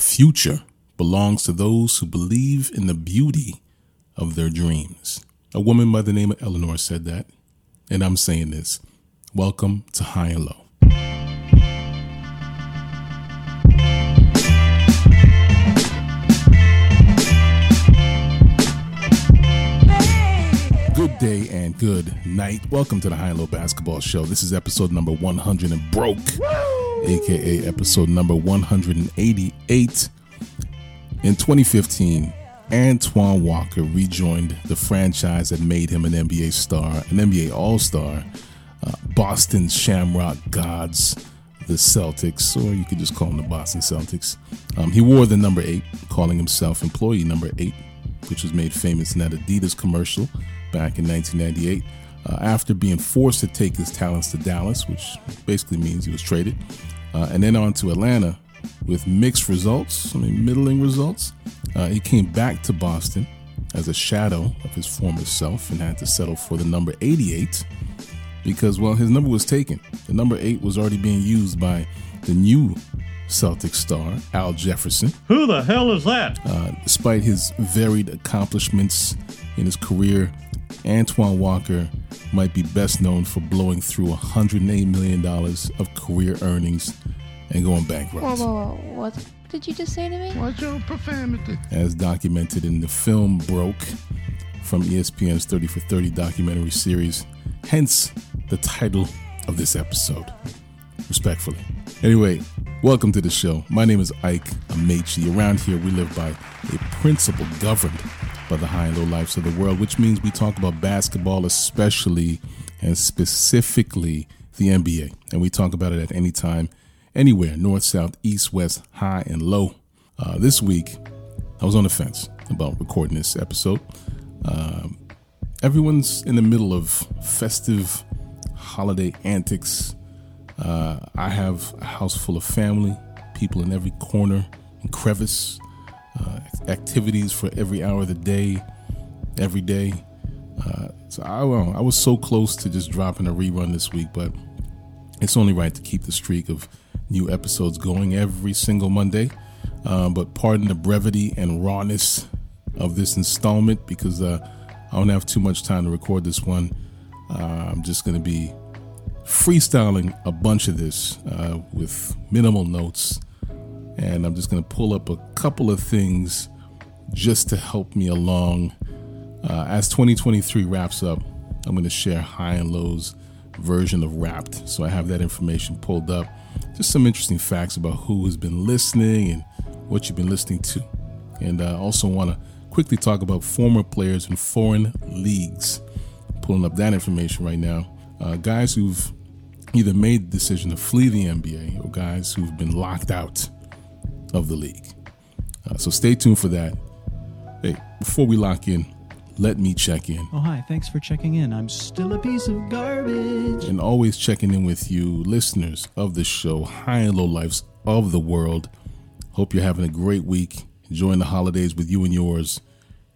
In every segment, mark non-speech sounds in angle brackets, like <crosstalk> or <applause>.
future belongs to those who believe in the beauty of their dreams. A woman by the name of Eleanor said that, and I'm saying this. Welcome to High and Low. Good day and good night. Welcome to the High and Low Basketball Show. This is episode number 100 and broke, aka episode number 188. In 2015, Antoine Walker rejoined the franchise that made him an NBA star, an NBA All Star, uh, Boston Shamrock Gods, the Celtics, or you could just call them the Boston Celtics. Um, he wore the number eight, calling himself employee number eight, which was made famous in that Adidas commercial back in 1998 uh, after being forced to take his talents to Dallas, which basically means he was traded, uh, and then on to Atlanta with mixed results, I mean, middling results. Uh, he came back to Boston as a shadow of his former self and had to settle for the number 88 because, well, his number was taken. The number 8 was already being used by the new Celtic star, Al Jefferson. Who the hell is that? Uh, despite his varied accomplishments in his career, Antoine Walker might be best known for blowing through $108 million of career earnings and going bankrupt. Whoa, whoa, whoa. What did you just say to me? Watch your profanity. As documented in the film Broke from ESPN's 30 for 30 documentary series, hence the title of this episode. Respectfully. Anyway, welcome to the show. My name is Ike Amaechi. Around here, we live by a principle governed by the high and low lives of the world, which means we talk about basketball, especially and specifically the NBA. And we talk about it at any time, anywhere north, south, east, west, high, and low. Uh, this week, I was on the fence about recording this episode. Um, everyone's in the middle of festive holiday antics. Uh, I have a house full of family, people in every corner and crevice, uh, activities for every hour of the day, every day. Uh, so I, well, I was so close to just dropping a rerun this week, but it's only right to keep the streak of new episodes going every single Monday. Uh, but pardon the brevity and rawness of this installment because uh, I don't have too much time to record this one. Uh, I'm just going to be freestyling a bunch of this uh, with minimal notes. And I'm just going to pull up a couple of things just to help me along. Uh, as 2023 wraps up, I'm going to share high and lows version of Wrapped. So I have that information pulled up. Just some interesting facts about who has been listening and what you've been listening to. And I also want to quickly talk about former players in foreign leagues. Pulling up that information right now. Uh, guys who've either made the decision to flee the NBA or guys who've been locked out of the league. Uh, so stay tuned for that. Hey, before we lock in, let me check in. Oh, hi. Thanks for checking in. I'm still a piece of garbage. and always checking in with you, listeners of the show, high and low lives of the world. Hope you're having a great week, enjoying the holidays with you and yours.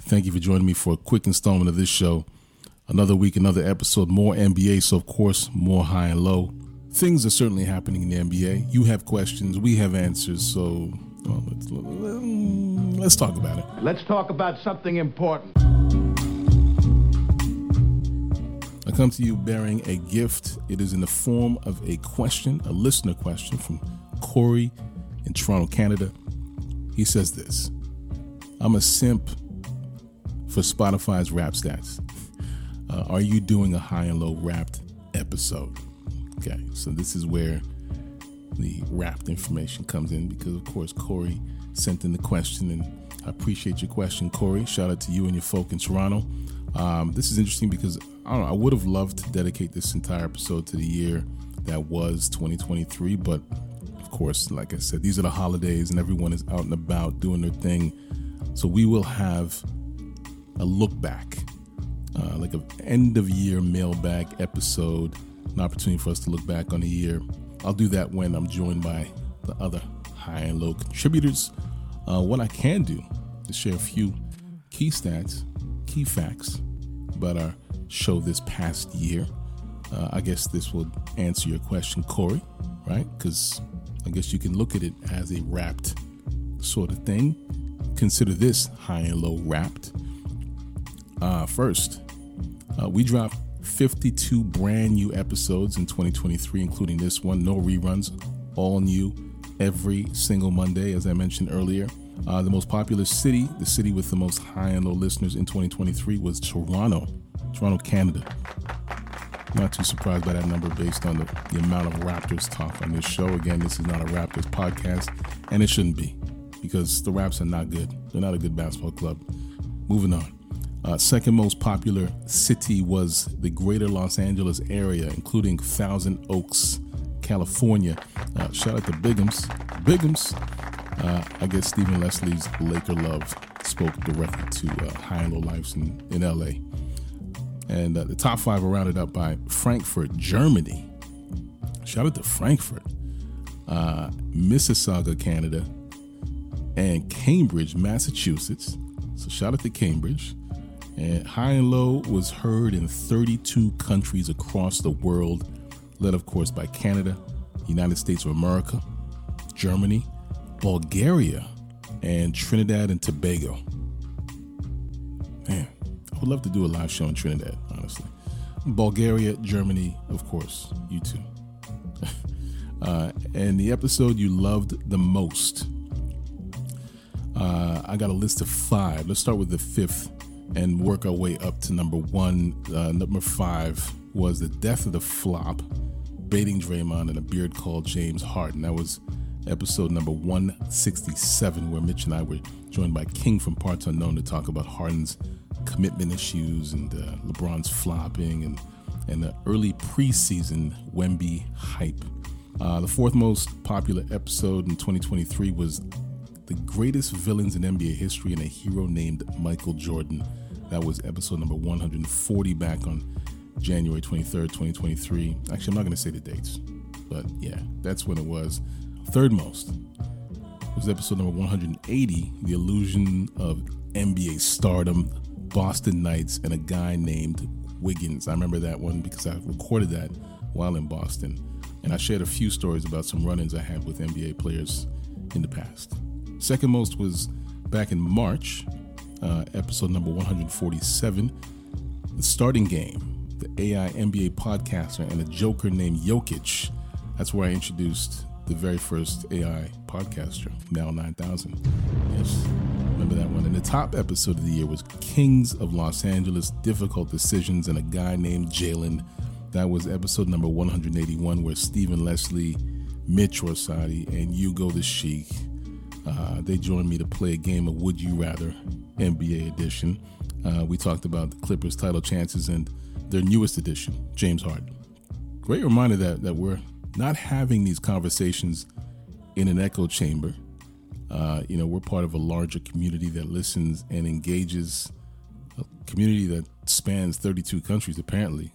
Thank you for joining me for a quick installment of this show. Another week, another episode, more NBA, so of course, more high and low. Things are certainly happening in the NBA. You have questions, we have answers, so well, let's, let's talk about it. Let's talk about something important. I come to you bearing a gift. It is in the form of a question, a listener question from Corey in Toronto, Canada. He says this I'm a simp for Spotify's Wrapped stats. Uh, are you doing a high and low wrapped episode? Okay, so this is where the wrapped information comes in because, of course, Corey sent in the question, and I appreciate your question, Corey. Shout out to you and your folk in Toronto. Um, this is interesting because I don't know. I would have loved to dedicate this entire episode to the year that was 2023, but of course, like I said, these are the holidays and everyone is out and about doing their thing. So we will have a look back, uh, like an end of year mailbag episode, an opportunity for us to look back on the year. I'll do that when I'm joined by the other high and low contributors. Uh, what I can do is share a few key stats, key facts about our show this past year. Uh, I guess this will answer your question, Corey, right? Because I guess you can look at it as a wrapped sort of thing. Consider this high and low wrapped. Uh, first, uh, we dropped 52 brand new episodes in 2023, including this one. No reruns, all new every single Monday, as I mentioned earlier. Uh, the most popular city, the city with the most high and low listeners in 2023 was Toronto, Toronto, Canada. Not too surprised by that number based on the, the amount of Raptors talk on this show. Again, this is not a Raptors podcast, and it shouldn't be because the Raps are not good. They're not a good basketball club. Moving on. Uh, second most popular city was the greater Los Angeles area, including Thousand Oaks, California. Uh, shout out to Bigums. Bigums. Uh, I guess Stephen Leslie's Laker love spoke directly to uh, high and low lives in, in LA. And uh, the top five are rounded up by Frankfurt, Germany. Shout out to Frankfurt, uh, Mississauga, Canada, and Cambridge, Massachusetts. So shout out to Cambridge. And High and Low was heard in 32 countries across the world, led, of course, by Canada, United States of America, Germany, Bulgaria, and Trinidad and Tobago. Man, I would love to do a live show in Trinidad, honestly. Bulgaria, Germany, of course, you too. <laughs> uh, and the episode you loved the most. Uh, I got a list of five. Let's start with the fifth and work our way up to number one. Uh, number five was the death of the flop, baiting Draymond and a beard called James Harden. That was episode number 167, where Mitch and I were joined by King from Parts Unknown to talk about Harden's commitment issues and uh, LeBron's flopping and and the early preseason Wemby hype. Uh, the fourth most popular episode in 2023 was the greatest villains in NBA history and a hero named Michael Jordan. That was episode number 140 back on January 23rd, 2023. Actually, I'm not going to say the dates, but yeah, that's when it was. Third most was episode number 180 The Illusion of NBA Stardom, Boston Knights, and a guy named Wiggins. I remember that one because I recorded that while in Boston. And I shared a few stories about some run ins I had with NBA players in the past. Second most was back in March, uh, episode number 147, The Starting Game, the AI NBA podcaster, and a joker named Jokic. That's where I introduced the very first AI podcaster, Now 9000. Yes, remember that one. And the top episode of the year was Kings of Los Angeles Difficult Decisions and a guy named Jalen. That was episode number 181, where Stephen Leslie, Mitch Orsatti, and Hugo the Sheik uh, they joined me to play a game of Would You Rather, NBA edition. Uh, we talked about the Clippers' title chances and their newest addition, James Harden. Great reminder that, that we're not having these conversations in an echo chamber. Uh, you know, we're part of a larger community that listens and engages, a community that spans 32 countries, apparently.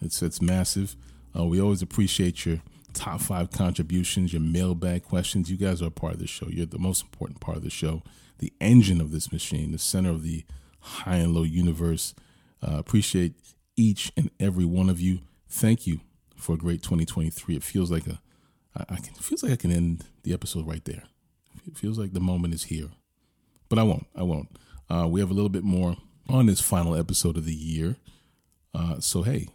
It's, it's massive. Uh, we always appreciate your top five contributions, your mailbag questions. You guys are a part of the show. You're the most important part of the show, the engine of this machine, the center of the high and low universe. Uh, appreciate each and every one of you. Thank you for a great 2023. It feels like a, I, I can, feels like I can end the episode right there. It feels like the moment is here, but I won't. I won't. Uh, we have a little bit more on this final episode of the year. Uh, so hey,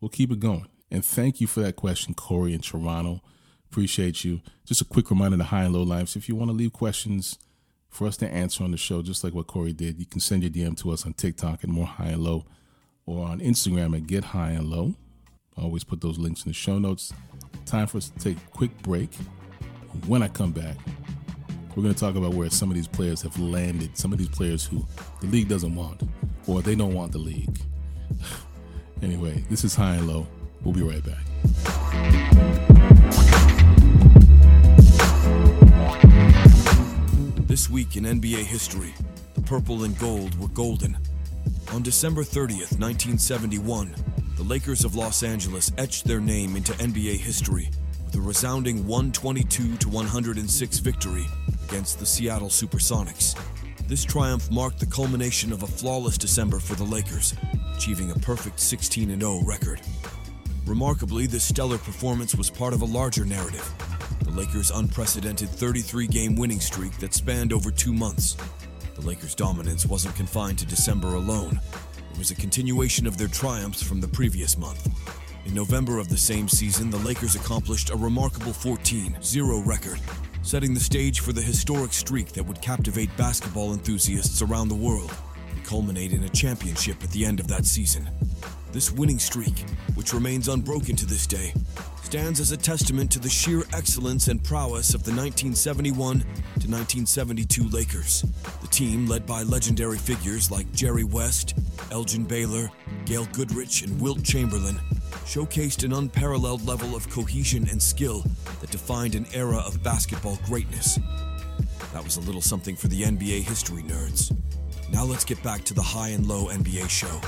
we'll keep it going. And thank you for that question, Corey in Toronto. Appreciate you. Just a quick reminder to high and low lives. If you want to leave questions for us to answer on the show, just like what Corey did, you can send your DM to us on TikTok at More High and Low or on Instagram at Get High and Low. I always put those links in the show notes. Time for us to take a quick break. When I come back, we're going to talk about where some of these players have landed, some of these players who the league doesn't want or they don't want the league. <sighs> anyway, this is High and Low. We'll be right back. This week in NBA history, the purple and gold were golden. On December 30th, 1971, the Lakers of Los Angeles etched their name into NBA history with a resounding 122 to 106 victory against the Seattle Supersonics. This triumph marked the culmination of a flawless December for the Lakers, achieving a perfect 16 0 record. Remarkably, this stellar performance was part of a larger narrative, the Lakers' unprecedented 33 game winning streak that spanned over two months. The Lakers' dominance wasn't confined to December alone, it was a continuation of their triumphs from the previous month. In November of the same season, the Lakers accomplished a remarkable 14 0 record, setting the stage for the historic streak that would captivate basketball enthusiasts around the world and culminate in a championship at the end of that season. This winning streak, which remains unbroken to this day, stands as a testament to the sheer excellence and prowess of the 1971 to 1972 Lakers. The team, led by legendary figures like Jerry West, Elgin Baylor, Gail Goodrich, and Wilt Chamberlain, showcased an unparalleled level of cohesion and skill that defined an era of basketball greatness. That was a little something for the NBA history nerds. Now let's get back to the high and low NBA show.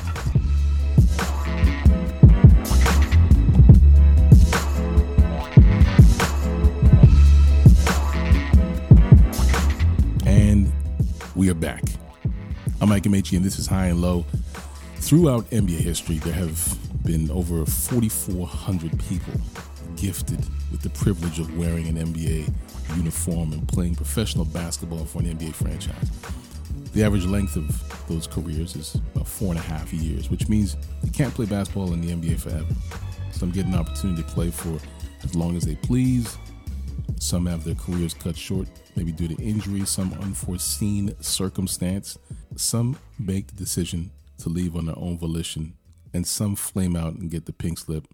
We are back. I'm Ike Amaechi, and this is High and Low. Throughout NBA history, there have been over 4,400 people gifted with the privilege of wearing an NBA uniform and playing professional basketball for an NBA franchise. The average length of those careers is about four and a half years, which means you can't play basketball in the NBA forever. Some get an opportunity to play for as long as they please. Some have their careers cut short, maybe due to injury, some unforeseen circumstance. Some make the decision to leave on their own volition, and some flame out and get the pink slip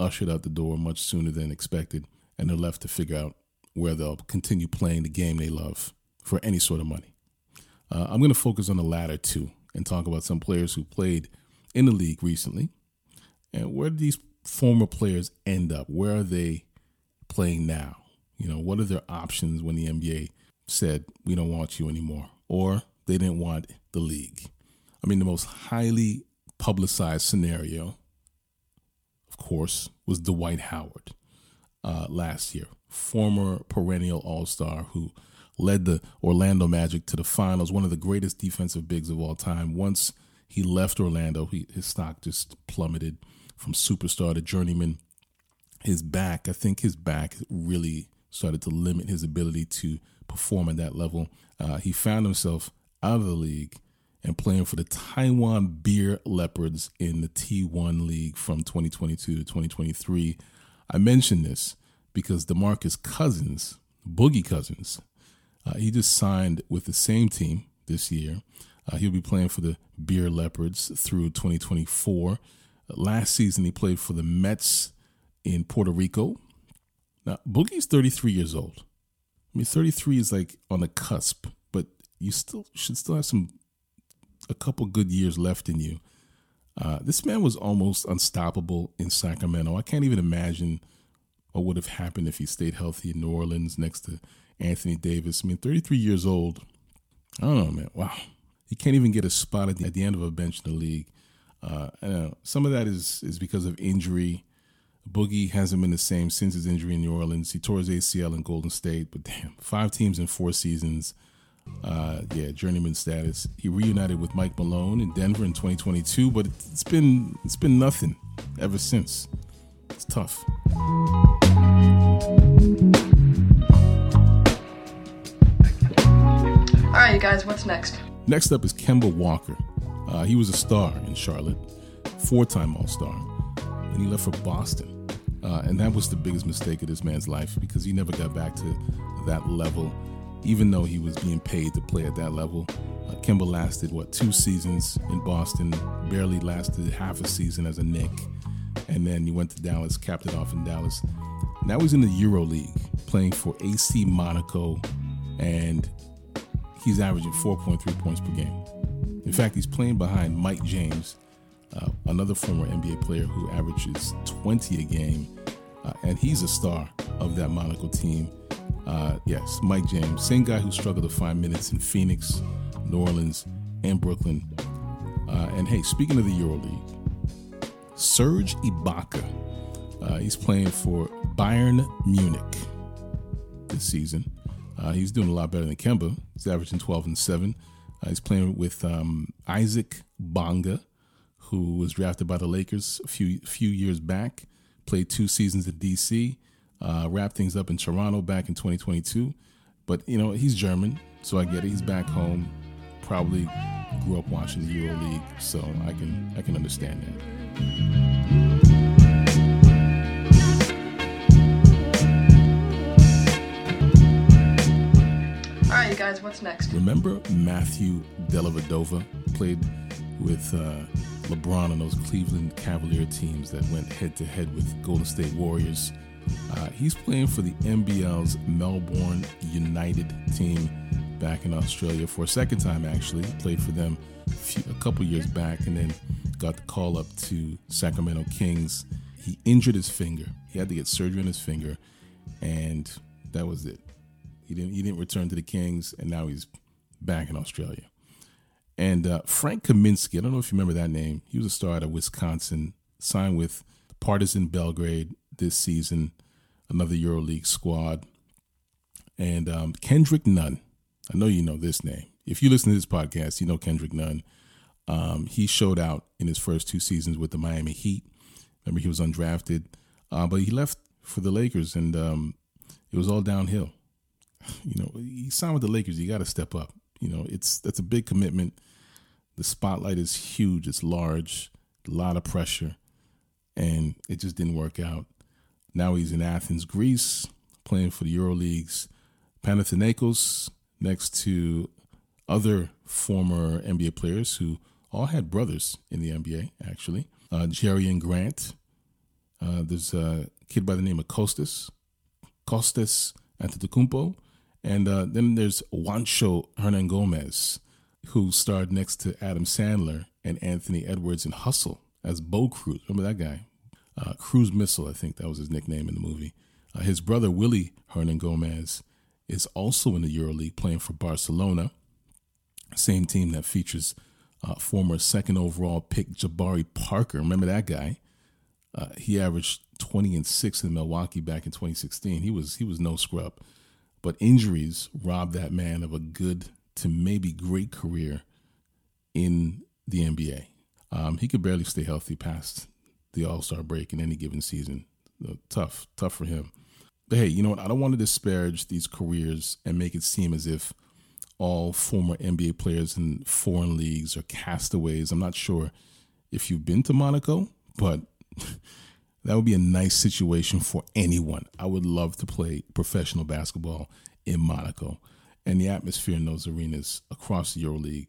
ushered out the door much sooner than expected, and they're left to figure out where they'll continue playing the game they love for any sort of money. Uh, I'm going to focus on the latter two and talk about some players who played in the league recently and where did these former players end up? Where are they playing now? You know, what are their options when the NBA said, we don't want you anymore? Or they didn't want the league. I mean, the most highly publicized scenario, of course, was Dwight Howard uh, last year, former perennial All Star who led the Orlando Magic to the finals, one of the greatest defensive bigs of all time. Once he left Orlando, he, his stock just plummeted from superstar to journeyman. His back, I think his back really started to limit his ability to perform at that level. Uh, he found himself out of the league and playing for the Taiwan Beer Leopards in the T1 League from 2022 to 2023. I mention this because DeMarcus Cousins, Boogie Cousins, uh, he just signed with the same team this year. Uh, he'll be playing for the Beer Leopards through 2024. last season, he played for the Mets in Puerto Rico. Now, Boogie's 33 years old. I mean, 33 is like on the cusp, but you still should still have some a couple good years left in you. Uh, this man was almost unstoppable in Sacramento. I can't even imagine what would have happened if he stayed healthy in New Orleans next to Anthony Davis. I mean, 33 years old. I don't know, man. Wow. He can't even get a spot at the, at the end of a bench in the league. Uh, know, some of that is is because of injury. Boogie hasn't been the same since his injury in New Orleans. He tore his ACL in Golden State, but damn, five teams in four seasons. Uh, yeah, journeyman status. He reunited with Mike Malone in Denver in 2022, but it's been it's been nothing ever since. It's tough. All right, you guys, what's next? Next up is Kemba Walker. Uh, he was a star in Charlotte, four-time All-Star, and he left for Boston. Uh, and that was the biggest mistake of this man's life because he never got back to that level, even though he was being paid to play at that level. Uh, lasted what two seasons in Boston, barely lasted half a season as a Knick. and then he went to Dallas, capped it off in Dallas. Now he's in the Euro League, playing for AC Monaco, and he's averaging 4.3 points per game. In fact, he's playing behind Mike James, uh, another former NBA player who averages 20 a game, uh, and he's a star of that Monaco team. Uh, yes, Mike James, same guy who struggled to find minutes in Phoenix, New Orleans, and Brooklyn. Uh, and hey, speaking of the EuroLeague, Serge Ibaka, uh, he's playing for Bayern Munich this season. Uh, he's doing a lot better than Kemba. He's averaging 12 and 7. Uh, he's playing with um, Isaac Bonga, who was drafted by the Lakers a few few years back. Played two seasons at DC. Uh, wrapped things up in Toronto back in 2022. But, you know, he's German, so I get it. He's back home. Probably grew up watching the EuroLeague, so I can I can understand that. All right, you guys, what's next? Remember Matthew Dellavedova played with uh, LeBron and those Cleveland Cavalier teams that went head to head with Golden State Warriors. Uh, he's playing for the NBL's Melbourne United team back in Australia for a second time. Actually, played for them a, few, a couple years back, and then got the call up to Sacramento Kings. He injured his finger. He had to get surgery on his finger, and that was it. He didn't. He didn't return to the Kings, and now he's back in Australia. And uh, Frank Kaminsky, I don't know if you remember that name. He was a star out of Wisconsin, signed with Partizan Belgrade this season, another EuroLeague squad. And um, Kendrick Nunn, I know you know this name. If you listen to this podcast, you know Kendrick Nunn. Um, he showed out in his first two seasons with the Miami Heat. Remember, he was undrafted, uh, but he left for the Lakers, and um, it was all downhill. <laughs> You know, he signed with the Lakers. You got to step up. You know, it's that's a big commitment. The spotlight is huge. It's large. A lot of pressure, and it just didn't work out. Now he's in Athens, Greece, playing for the EuroLeague's Panathinaikos, next to other former NBA players who all had brothers in the NBA. Actually, uh, and Grant. Uh, there's a kid by the name of Costas, Costas Antetokounmpo, and uh, then there's Juancho Hernangómez, who starred next to Adam Sandler and Anthony Edwards in Hustle as Bo Cruz. Remember that guy? Uh, Cruz Missile, I think that was his nickname in the movie. Uh, his brother Willie Hernangómez is also in the EuroLeague playing for Barcelona, same team that features uh, former second overall pick Jabari Parker. Remember that guy? Uh, he averaged 20 and six in Milwaukee back in 2016. He was he was no scrub, but injuries robbed that man of a good to maybe great career in the NBA. Um, he could barely stay healthy past the All Star break in any given season. Uh, tough, tough for him. But hey, you know what? I don't want to disparage these careers and make it seem as if all former NBA players in foreign leagues are castaways. I'm not sure if you've been to Monaco, but <laughs> that would be a nice situation for anyone. I would love to play professional basketball in Monaco. And the atmosphere in those arenas across the EuroLeague,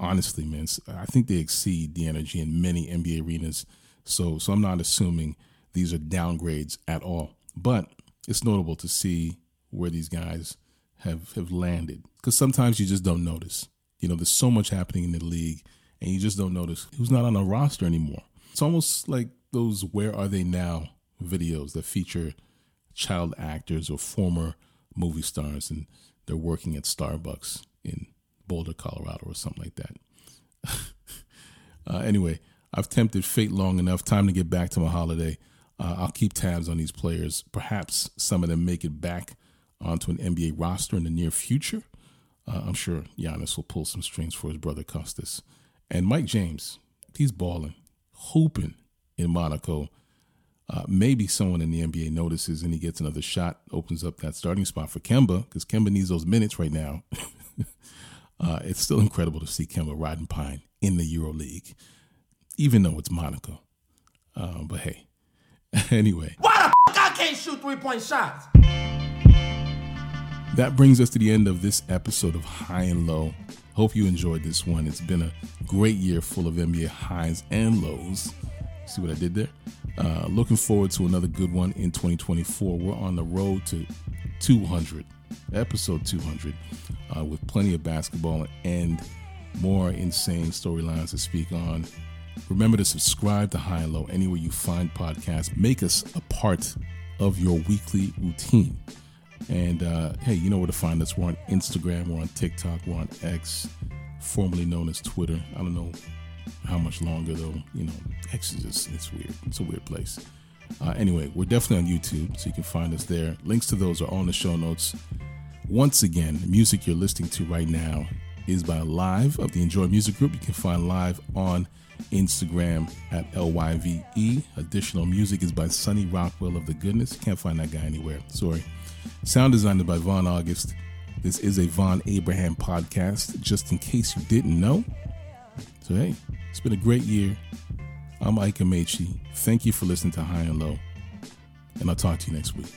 honestly, man, I think they exceed the energy in many NBA arenas. So, so I'm not assuming these are downgrades at all. But it's notable to see where these guys have have landed because sometimes you just don't notice. You know, there's so much happening in the league, and you just don't notice who's not on a roster anymore. It's almost like those "Where Are They Now" videos that feature child actors or former movie stars, and they're working at Starbucks in Boulder, Colorado, or something like that. <laughs> uh, anyway, I've tempted fate long enough. Time to get back to my holiday. Uh, I'll keep tabs on these players. Perhaps some of them make it back onto an NBA roster in the near future. Uh, I'm sure Giannis will pull some strings for his brother Costas. And Mike James, he's balling, hooping in Monaco. Uh, maybe someone in the NBA notices and he gets another shot, opens up that starting spot for Kemba because Kemba needs those minutes right now. <laughs> uh, it's still incredible to see Kemba riding pine in the Euro League, even though it's Monaco. Uh, but hey, <laughs> anyway. Why the fuck I can't shoot three point shots? That brings us to the end of this episode of High and Low. Hope you enjoyed this one. It's been a great year full of NBA highs and lows. See what I did there? Uh, looking forward to another good one in 2024. We're on the road to 200, episode 200, uh, with plenty of basketball and more insane storylines to speak on. Remember to subscribe to High and Low anywhere you find podcasts. Make us a part of your weekly routine. And uh, hey, you know where to find us. We're on Instagram, we're on TikTok, we're on X, formerly known as Twitter. I don't know how much longer though. You know, just it's weird. It's a weird place. Uh, anyway, we're definitely on YouTube, so you can find us there. Links to those are on the show notes. Once again, the music you're listening to right now is by Lyve of the Enjoy Music Group. You can find Lyve on Instagram at LYVE. Additional music is by Sonny Rocwell of The Goodness. Can't find that guy anywhere. Sorry. Sound design is by Vonn August. This is a Vonn Abrahamm podcast, just in case you didn't know. So, hey, it's been a great year. I'm Ike Amaechi. Thank you for listening to High and Low, and I'll talk to you next week.